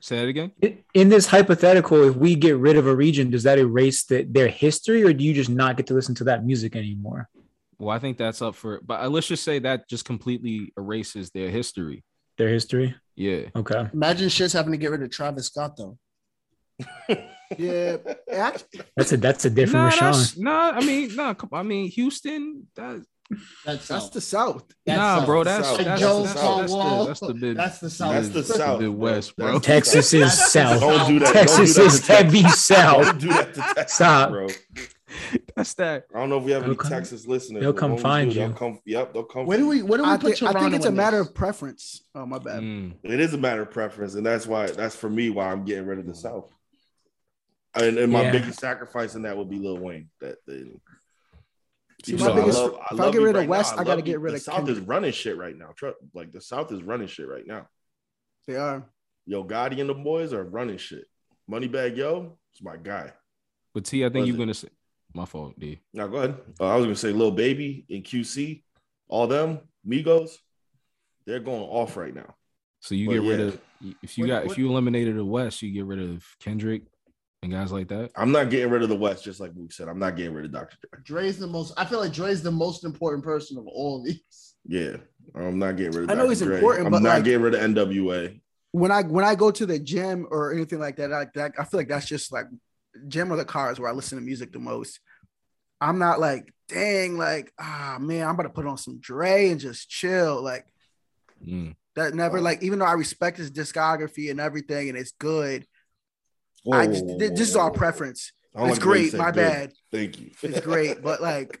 Say that again. in this hypothetical, if we get rid of a region, does that erase the, their history, or do you just not get to listen to that music anymore? Well, I think that's up for, but uh, let's just say that just completely erases their history. Their history. Yeah. Okay. Imagine shit's having to get rid of Travis Scott though. Yeah. That's a that's a different Nah, Rashaan. that's- nah, I mean, nah, I mean, Houston. That, That's that's the South. That's nah, South. bro, that's South. that's, that's, that's, the, that's the big. That's the South. That's the South. the. West, bro. That's the Texas South. is south. Don't do that. Texas Don't do that is heavy south. Don't do that to Texas, Stop. bro. That's that. I don't know if we have any They'll come- Texas listeners. they'll come find do, They'll come. Yep, they'll come. Where do we where do we I, put think- I think it's a in matter this? of preference. Oh my bad. Mm. It is a matter of preference, and that's why that's for me why I'm getting rid of the South. And, and my Yeah. biggest sacrifice in that would be Lil Wayne. That the, See, even my though I biggest- love- if I I get you rid of West, now. I gotta get rid the of South is running shit right now. Like the South is running shit right now. They are. Yo, Gotti and the boys are running shit. Moneybagg Yo is my guy. But T, I think Was you're it? gonna say my fault, D. Now go ahead. Uh, I was gonna say Lil Baby and QC, all them Migos, they're going off right now. So you But get rid yeah. of if you What- got if you eliminated the West, you get rid of Kendrick and guys like that. I'm not getting rid of the West, just like we said. I'm not getting rid of Dr. Dre. Dre's the most. I feel like Dre's the most important person of all these. Yeah, I'm not getting rid of. I know Dr. he's Dre. important, I'm but, not like- getting rid of NWA. When I when I go to the gym or anything like that, I, that, I feel like that's just like gym or the cars where I listen to music the most. I'm not like, dang, like, ah man, I'm about to put on some Dre and just chill. Like Mm. that never like, even though I respect his discography and everything and it's good, I just whoa, this is whoa, our preference. I don't It's like the way you great. My good. bad. Thank you. It's great, but like,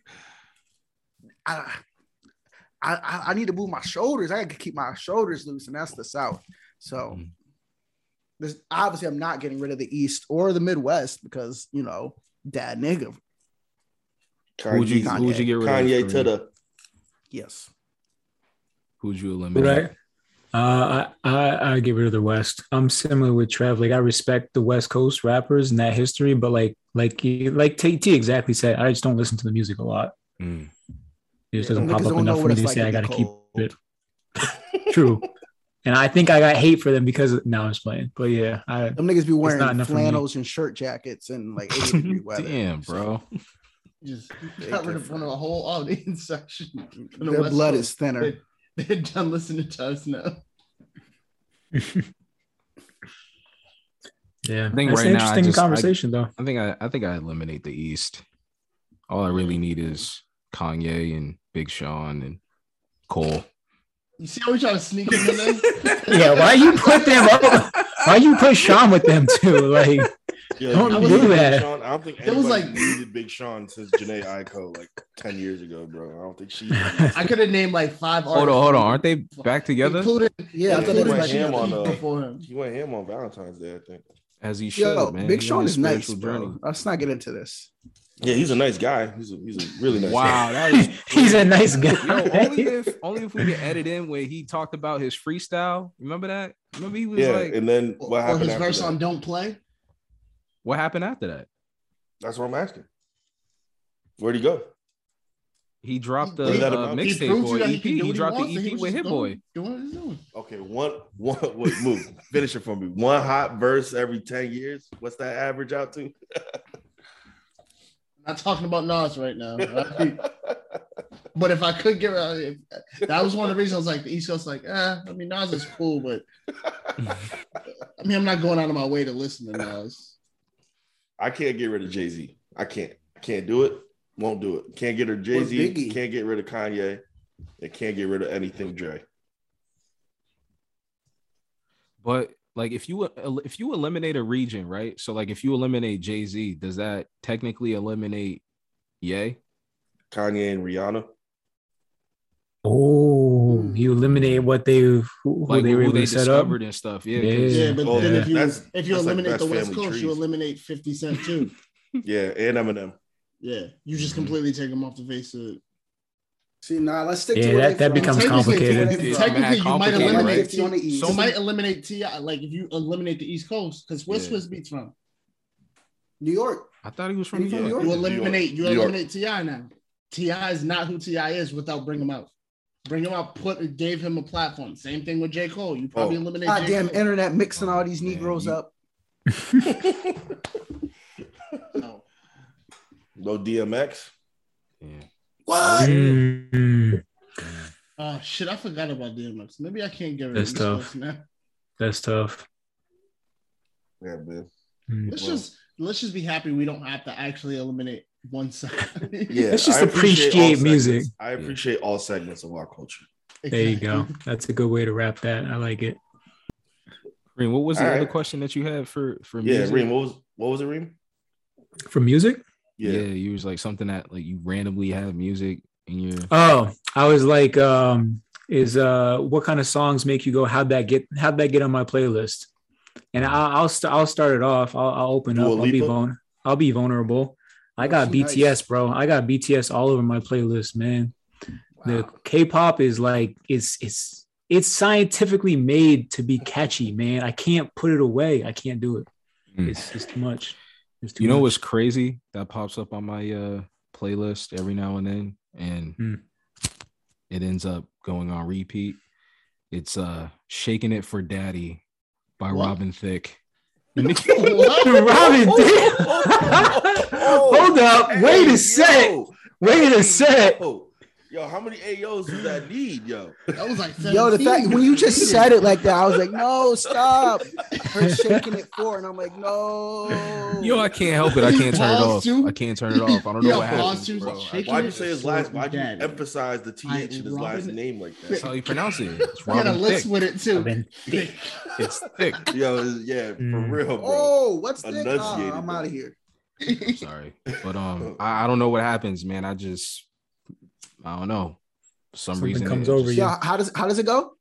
I, I, I- I need to move my shoulders. I got to keep my shoulders loose, and that's the South. So, This obviously I'm not getting rid of the East or the Midwest because you know, dad nigga. Who would you Kanye, who would you get rid of? Kanye to the Yes. Who would you eliminate? Right. Uh, I, I I get rid of the West. I'm similar with Trev. Like I respect the West Coast rappers and that history, but like like like T, T exactly said, I just don't listen to the music a lot. Mm. It just doesn't niggas pop up enough for me to like say I got to keep it true. And I think I got hate for them because of, no, I'm just playing. But yeah, I Them niggas be wearing enough for flannels and shirt jackets and like 80 degree weather. Damn, bro. Just got rid of one of a whole audience section. from the Their West blood Coast. is thinner. They, they're done listening to us now. yeah. I think That's right an now, I interesting just- I- conversation though. I think I I think I eliminate the East. All I really need is Kanye and Big Sean and Cole. You see how we try to sneak him in there? Yeah, why you put them up? Why you put Sean with them too? Like Yeah, Don't do that. Sean. I don't think It was like- needed Big Sean since Jhené Aiko like ten years ago, bro. I don't think she. I could have named like five Hold on, hold on. Aren't they back together? Including, Yeah, I thought they including went like, ham on, uh, before him. he went ham on Valentine's Day, I think. As he should, yo, man. Big He Sean is nice, spiritual bro. journey. Let's not get into this. Yeah, he's a nice guy. He's a he's a really nice. Wow, guy. that was he's a nice guy. Yo, only if only if we could edit in where he talked about his freestyle. Remember that? Remember he was Yeah, like, and then Or, what or his after verse that? on "Don't Play." what happened after that? That's what I'm asking. Where'd he go? He dropped the What is that uh. He mixtape or EP. can do He dropped wants, the and EP with just Hit Boy. doing- doing what he's doing. Okay, one one wait, move. Finish it for me. One hot verse every 10 years. What's that average out to? Not talking about Nas right now. right? but if I could get uh, if, that was one of the reasons I was like the East Coast, like, eh, I mean Nas is cool, but I mean I'm not going out of my way to listen to Nas. I can't get rid of Jay-Z. I can't. I can't do it. Won't do it. Can't get rid of Jay-Z. Can't get rid of Kanye. And can't get rid of anything Dre. But like, if you if you eliminate a region, right? So like, if you eliminate Jay Z, does that technically eliminate Ye? Kanye and Rihanna. Oh, Hmm. you eliminate what they who, who Like they who they to set up. and stuff. Yeah, 'cause- Yeah. Yeah, but Oh, then yeah. if you That's- if you that's like- eliminate the West family Coast, you eliminate 50 Cent too. Yeah, and Eminem. Yeah, you just completely take them off the face of See, nah, let's stick Yeah, to where that- that becomes Technically, complicated. technically, It's technically, mad you might complicated, eliminate right? 50 on the East. So you might eliminate Ti. Like if you eliminate the East Coast, because where's Yeah. Swizz Beatz from? New York. I thought he was from New from New York. York? You eliminate you eliminate Ti now. Ti is not who Ti is without bring him out. Bring him out. Put gave him a platform. Same thing with J Cole. You probably Oh. eliminate. God J. damn Cole. internet mixing all these Man, Negroes you- up. No. No DMX. Yeah. What? Mm, Oh shit! I forgot about DMX. Maybe I can't get rid That's of East tough. Coast now. that's tough. Yeah, man. Mm. Let's Well. just let's just be happy we don't have to actually eliminate one side. Yeah, Let's just I appreciate appreciate music. segments. I appreciate all segments of our culture. There you go. That's a good way to wrap that. I like it. Reem, what was the All other question that you had for for Yeah, music? Reem, what was what was it, Reem? For music? Yeah. Yeah. you was like something that like you randomly have music in your Oh, I was like, um, is uh, what kind of songs make you go? How'd that get? How'd that get on my playlist? And I'll I'll, st- I'll start it off. I'll, I'll open Dua up. I'll be Lipa? vul- I'll be vulnerable. I Oh, got she BTS, nice. bro. I got BTS all over my playlist, man. The K-pop is like it's it's it's scientifically made to be catchy, man. I can't put it away. I can't do it. Mm. It's just too much. It's too you know much. what's crazy that pops up on my uh playlist every now and then and Hmm. it ends up going on repeat it's uh shaking it for daddy by What? robin thicke What? Robin, damn. Hold up. Wait a sec. yo. Wait a sec. Yo, Yo, how many AOs does that need, yo? That was like Yo, the fact when you just said it like that, I was like, no, stop. Her shaking it for, and I'm like, no. Yo, I can't help it. I can't turn it off. too. I can't turn it off. I don't know Yo, what pause happened, bro. Why'd you say his last? Why'd you daddy. emphasize the th in his last name like That's that? how you pronounce it. It's We had a list Thick. with it too. Been thick. It's thick. Yo, yeah, for Mm. real, bro. Oh, what's this? Enunciated Oh, I'm out of here. Sorry, but um, I, I don't know what happens, man. I just, I don't know. For some Something reason comes over just- you. Yeah, how does how does it go?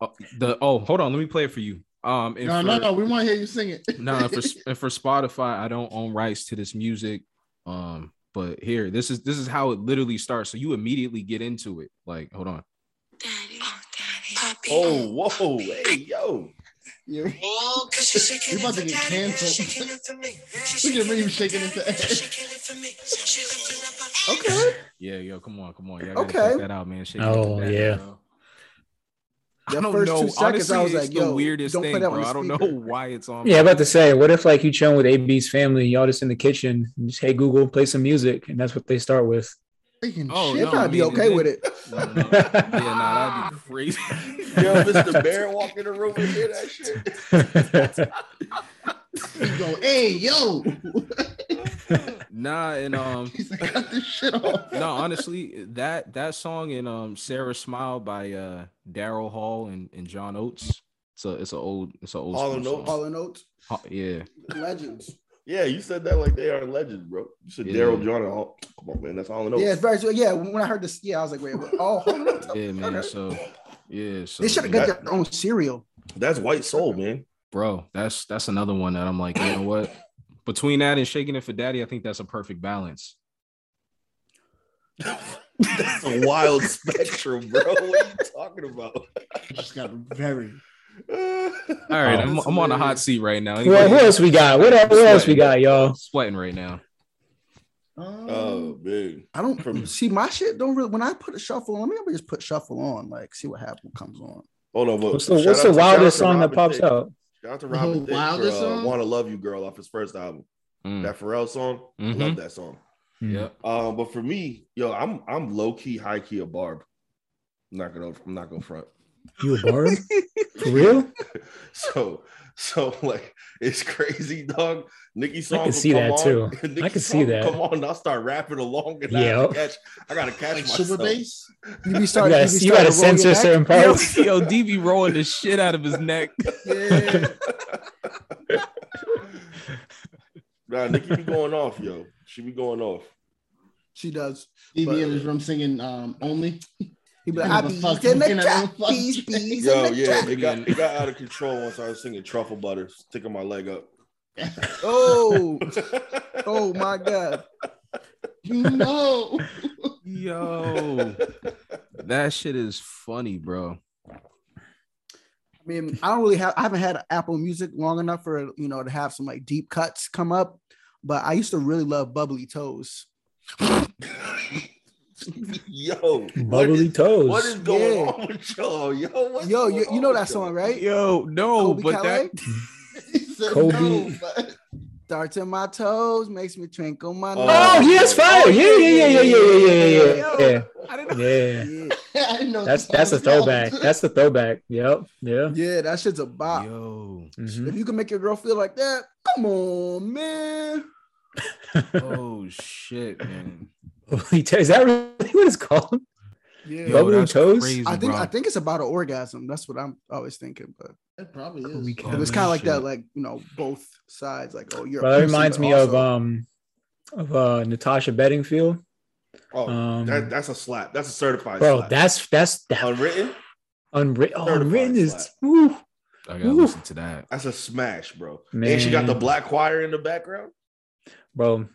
Oh, the oh, hold on, let me play it for you. Um, No, for, no, no. We want to hear you sing it. no, and for and for Spotify, I don't own rights to this music. Um, but here, this is this is how it literally starts. So you immediately get into it. Like, hold on. Oh, whoa, hey, yo. You're about to get canceled. Look at me shaking his head. Okay. Yeah, yo, come on, come on. Y'all gotta Okay. check that out, man. Shake Oh, like that, yeah. bro. The I don't first know. two seconds, Honestly, I was it's like, the yo, weirdest don't play thing, that bro. I don't know why it's on. Yeah, I'm about to say, what if like you chilling with AB's family, and y'all just in the kitchen, and just hey Google, play some music, and that's what they start with. Thinking Oh, They'd no, probably I be mean, okay with it. No, no, no. Yeah, nah, that'd be crazy. Yo, Mr. Bear walk in the room and hear that shit. You go, hey, yo. Nah, and um, He's like, cut this shit off. no, honestly, that that song in um Sara Smile by uh Daryl Hall and, and John Oates. So it's an old, it's an old Hall and. Oates? All in notes, Ha- yeah, legends. Yeah, you said that like they are legends, bro. You said Yeah. Daryl John and all. Come on, man. That's all I know. Yeah, it's very true. Yeah, when I heard this, yeah, I was like, wait, what? oh, yeah, man. Okay. So yeah, so They should have yeah, got their own cereal. That's white soul, man. bro. That's that's another one that I'm like, you know what? Between that and shaking it for daddy, I think that's a perfect balance. That's a wild spectrum, bro. What are you talking about? Just got very. All right, Oh, I'm, I'm on a hot seat right now. Well, who else we got? What, else- what else we got, y'all? Sweating right now. Oh, Um, man. I don't see my shit. Don't really. When I put a shuffle on, let me just put shuffle on, like see what happens comes on. Hold on. But What's the, what's the to- shout out wildest song that pops Thicke. out? Shout out to The Robin whole Thicke for uh, song? "Wanna Love You, Girl" off his first album. Mm, That Pharrell song. mhm, Love that song. Yep. Um, but for me, yo, I'm I'm low key, high key a barb. I'm not gonna I'm not gonna front. You a barb? For real? So so like it's crazy, dog. Nicki song. can will see come that on, too. Nicki I can see that. Come on, I'll start rapping along, and I, Yeah. have to catch, I gotta catch like myself. super bass. You be You starting. gotta, you you gotta starting to roll censor your neck. certain Yo, parts. yo, DB rolling the shit out of his neck. Yeah. Nah, Nicki be going off, yo. She be going off. She does. DB in his room singing um only. He be like, I the bees fuck in the looking trap, them fucking bees, bees Yo, in the yeah, it got it got out of control once I was singing truffle butter, sticking my leg up. Oh, oh my god. You know. Yo, that shit is funny, bro. I mean, I don't really have. I haven't had Apple Music long enough for you know to have some like deep cuts come up. But I used to really love Bubbly Toes. Yo, Bubbly is, toes. what is going Yeah. on with y'all? Yo, what's Yo, going you, you know that song, y'all? right? Yo, no, Kobe but Calais? that Kobe. no, but Darts in my toes makes me twinkle my Oh, nose. Oh, he is fire. Yeah, yeah, yeah, yeah, yeah, yeah, yeah, yeah. I didn't know. Yeah. Yeah, I didn't know That's that's a throwback. That's the throwback. Yep. Yeah. yeah, that shit's a bop. Yo, Mhm. If you can make your girl feel like that, come on, man. oh shit, man. Bubbly toes. Is that really what it's called? Yeah. Yo, Bubbly toes? crazy, I think bro. I think it's about an orgasm. That's what I'm always thinking. But It probably is. Calais. it was kind of like shit. that, like you know, both sides. Like, oh, you're. a that reminds but me of um of uh Natasha Bedingfield. Oh, Um, that, that's a slap. That's a certified Bro, slap. that's that's that unwritten. unwritten. Oh, certified unwritten is slap. woo, I gotta Ooh. listen to that. That's a smash, bro. And she got the black choir in the background. bro.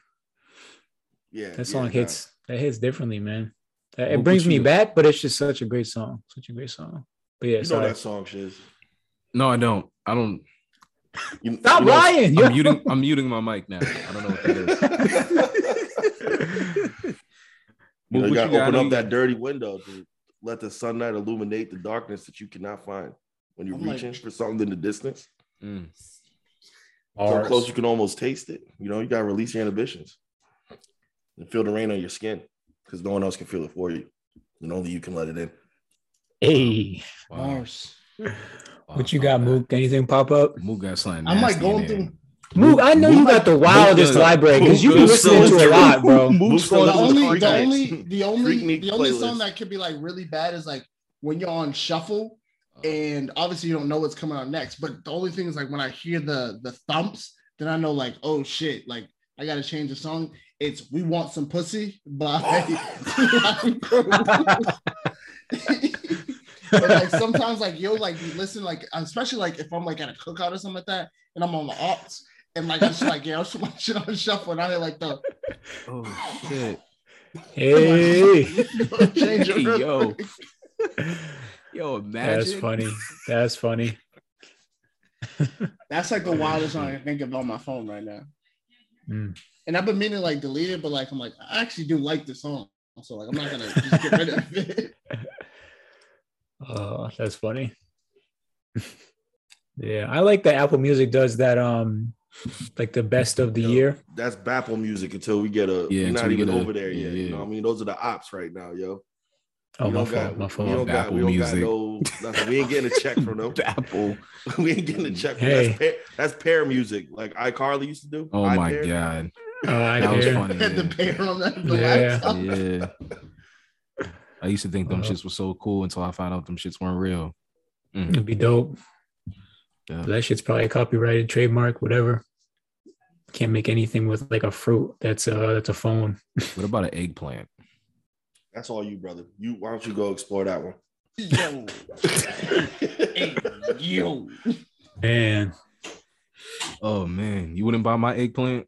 Yeah, That song yeah, hits. That hits differently, man. That- It What brings me you- back, but it's just such a great song. Such a great song. But yeah, Nah. You know sorry. that song, Shiz. No, I don't. I don't. You, Stop you know- lying. yo. I'm muting. I'm muting my mic now. I don't know what that is. You, know, you gotta open got? up that dirty window to let the sunlight illuminate the darkness that you cannot find when you're I'm like- reaching for something in the distance. Mm. So Bars. close you can almost taste it. You know, you gotta release your inhibitions and feel the rain on your skin. because no one else can feel it for you, and only you can let it in. Hey, Wow. Mars. what you got, Mook? Anything pop up? Mook got something. I'm like nasty in going through. Mook, I know you got the wildest Mook- library because you Mook be listening so to a lot, bro. Mook's The only, the only, the only, Freaknik the only playlist. song that could be like really bad is like when you're on shuffle, oh. and obviously you don't know what's coming out next. But the only thing is like when I hear the the thumps, then I know like oh shit, like I gotta change the song. It's "We Want Some Pussy" by. Lime like sometimes like you'll like you listen like especially like if I'm like at a cookout or something like that, and I'm on the ops. And like it's like yeah, I'm put my shit on shuffle, and I hear like the Oh shit. Hey, change it Hey, yo. Yo, imagine. that's funny. That's funny. That's like the wildest song I can think of on my phone right now. Mm. And I've been meaning to like delete it, but like I'm like, I actually do like the song. So like I'm not gonna just get rid of it. Oh, that's funny. yeah, I like that Apple Music does that. Um, like the best of the Yo, year. That's Bapple music until we get a. Yeah, we're not we even get a- over there yeah, yet. You know, I mean, those are the ops right now, yo. Oh, We my don't fault. got, my We fault. don't got, Apple we don't got Music. no. Nothing. We ain't getting a check from them. Apple. we ain't getting a check. From Hey. That's pear, that's pear music, like iCarly used to do. Oh my iPair. god. Oh, I That was funny. Had the Yeah. on that the Yeah. laptop. Yeah. I used to think them Uh, shits were so cool until I found out them shits weren't real. Mm. It'd be dope. Yeah. That shit's probably a copyrighted, trademark, whatever. Can't make anything with like a fruit. That's a that's a phone. What about an eggplant? That's all you, brother. You why don't you go explore that one? Yo, hey, yo. Man, Oh man, you wouldn't buy my eggplant?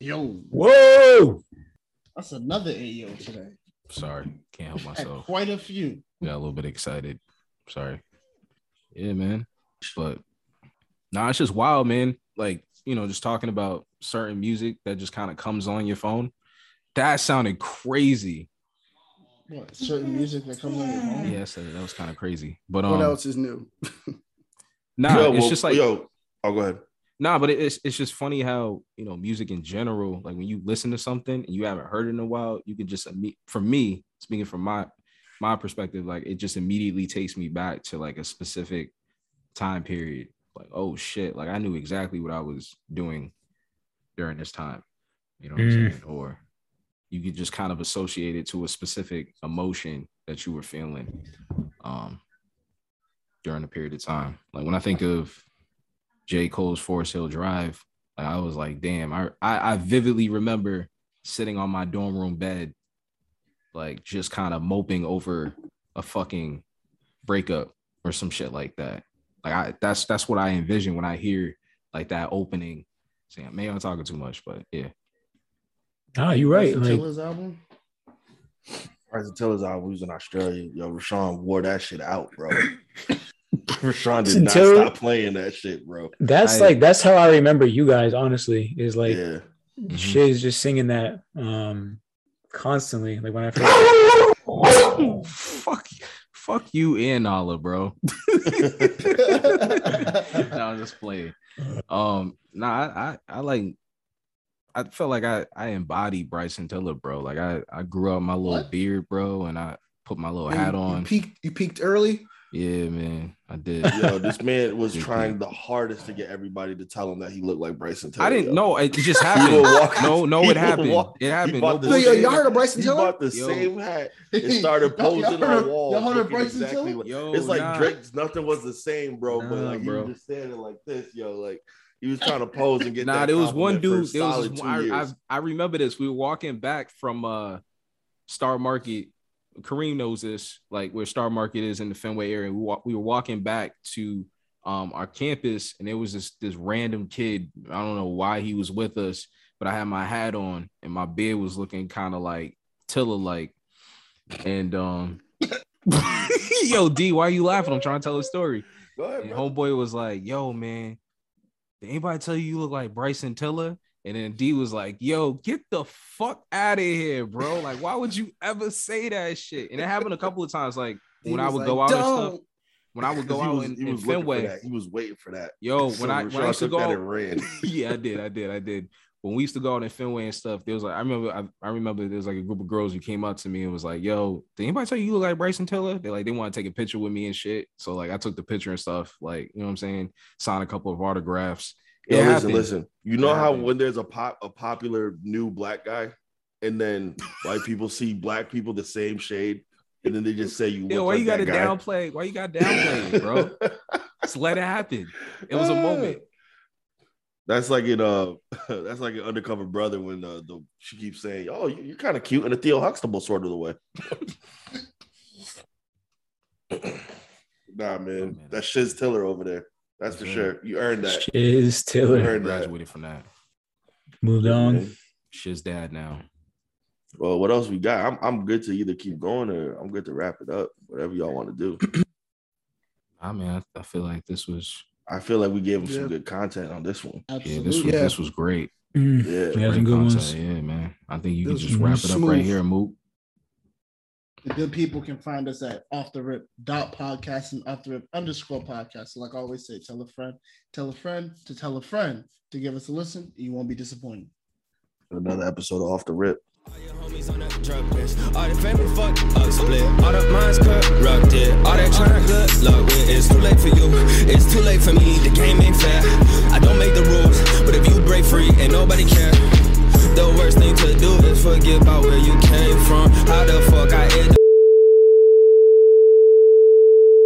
Yo, whoa! that's another AO today. Sorry, can't help Had myself. quite a few. Got a little bit excited. Sorry. Yeah, man. But nah, it's just wild, man. Like, you know, just talking about certain music that just kind of comes on your phone. That sounded crazy. What certain music that comes on your phone? Yeah, so that was kind of crazy. But What um else is new? nah, Yo, it's well, just like yo. Oh, go ahead. Nah, but it's it's just funny how you know music in general. Like when you listen to something and you haven't heard it in a while, you can just for me speaking from my my perspective, like it just immediately takes me back to like a specific time period. Like oh shit, like I knew exactly what I was doing during this time. You know what I'm Mm. saying? Or you could just kind of associate it to a specific emotion that you were feeling um during a period of time. Like when I think of J. Cole's Forest Hill Drive, like I was like, damn, I, I I vividly remember sitting on my dorm room bed, like just kind of moping over a fucking breakup or some shit like that. Like I that's that's what I envision when I hear like that opening. Saying maybe I'm talking too much, but yeah. Ah, you're right. Bryson Like, Tiller's album. Bryson Tiller's album was in Australia. Yo, Rashaan wore that shit out, bro. Rashaan did Bryson not Tiller- stop playing that shit, bro. that's I- like that's how I remember you guys. Honestly, is like yeah. Shay's just singing that um constantly. Like when I first, fuck, fuck you in Nala, bro. no, I'm just playing. Um, nah, I, I, I like. I felt like I, I embody Bryson Tiller, bro. Like I, I grew up my little What? beard, bro, and I put my little You- hat You on. peaked. You peaked early. Yeah, man, I did. Yo, this man was trying the hardest to get everybody to tell him that he looked like Bryson Tiller. I didn't know. It just happened. would walk- No, no, he it happened. walk- It happened. bought No the yo, bullshit. y'all heard of Bryson He bought the Yo. same hat and started Y'all- y'all posing on of- walls. y'all heard of Bryson exactly Tiller? like- Yo, it's like nah. Drake's nothing was the same, bro. but Nah, like he bro. was just standing like this, yo. Like he was trying to pose and get Nah, that there was one compliment for a dude. There was solid this, two I, I. I remember this. We were walking back from uh Star Market. Kareem knows this, like where Star Market is in the Fenway area. We walk, we were walking back to um our campus, and there was this this random kid. I don't know why he was with us, but I had my hat on and my beard was looking kind of like Tiller like. And um yo, D, why are you laughing? I'm trying to tell a story. Go ahead, And homeboy was like, "Yo, man, did anybody tell you you look like Bryson Tiller?" And then D was like, "Yo, get the fuck out of here, bro! Like, why would you ever say that shit?" And it happened a couple of times. Like He when I would like, go out and stuff. When I would go out was, in, he in was Fenway. He was waiting for that. yo, So when I when I used to go, ran. yeah, I did, I did, I did. when we used to go out in Fenway and stuff, there was like I remember I, I remember there was like a group of girls who came up to me and was like, "Yo, did anybody tell you you look like Bryson Tiller?" They like they want to take a picture with me and shit. So like I took the picture and stuff, like you know what I'm saying, signed a couple of autographs. It Yo, listen, happened. listen. You know It how happened. when there's a pop a popular new black guy, and then white people see black people the same shade, and then they just say you look Yo, why like you got that to guy. downplay? Why you got to downplay bro? Just let it happen. It was a moment. That's like in uh, that's like an undercover brother when uh, the she keeps saying, "Oh, you- you're kind of cute in a Theo Huxtable sort of the way." nah, man, man. that's Shiz Tiller over there. That's for Yeah. sure. You earned that. Shiz You Tiller earned that. Graduated from that. moved on. Man. Shit's dad now. Well, what else we got? I'm I'm good to either keep going or I'm good to wrap it up. Whatever y'all want to do. I mean, I, I feel like this was I feel like we gave them Yeah. some good content on this one. yeah, this was Yeah. this was great. Mm, Yeah. we had Great some good content. ones. Yeah, man. I think you It can just wrap it up right smooth. here, Mook. The good people can find us at off the rip dot podcast and off the rip underscore podcast. So like I always say, tell a friend, tell a friend to tell a friend to give us a listen. You won't be disappointed. Another episode of off the rip. All your homies on that drug list. All the family fucked up split. All the minds corrupted. All that tryna good luck with. It's too late for you. It's too late for me. The game ain't fair. I don't make the rules, but if you break free, ain't nobody care. The worst thing to do is forget about where you came from. How the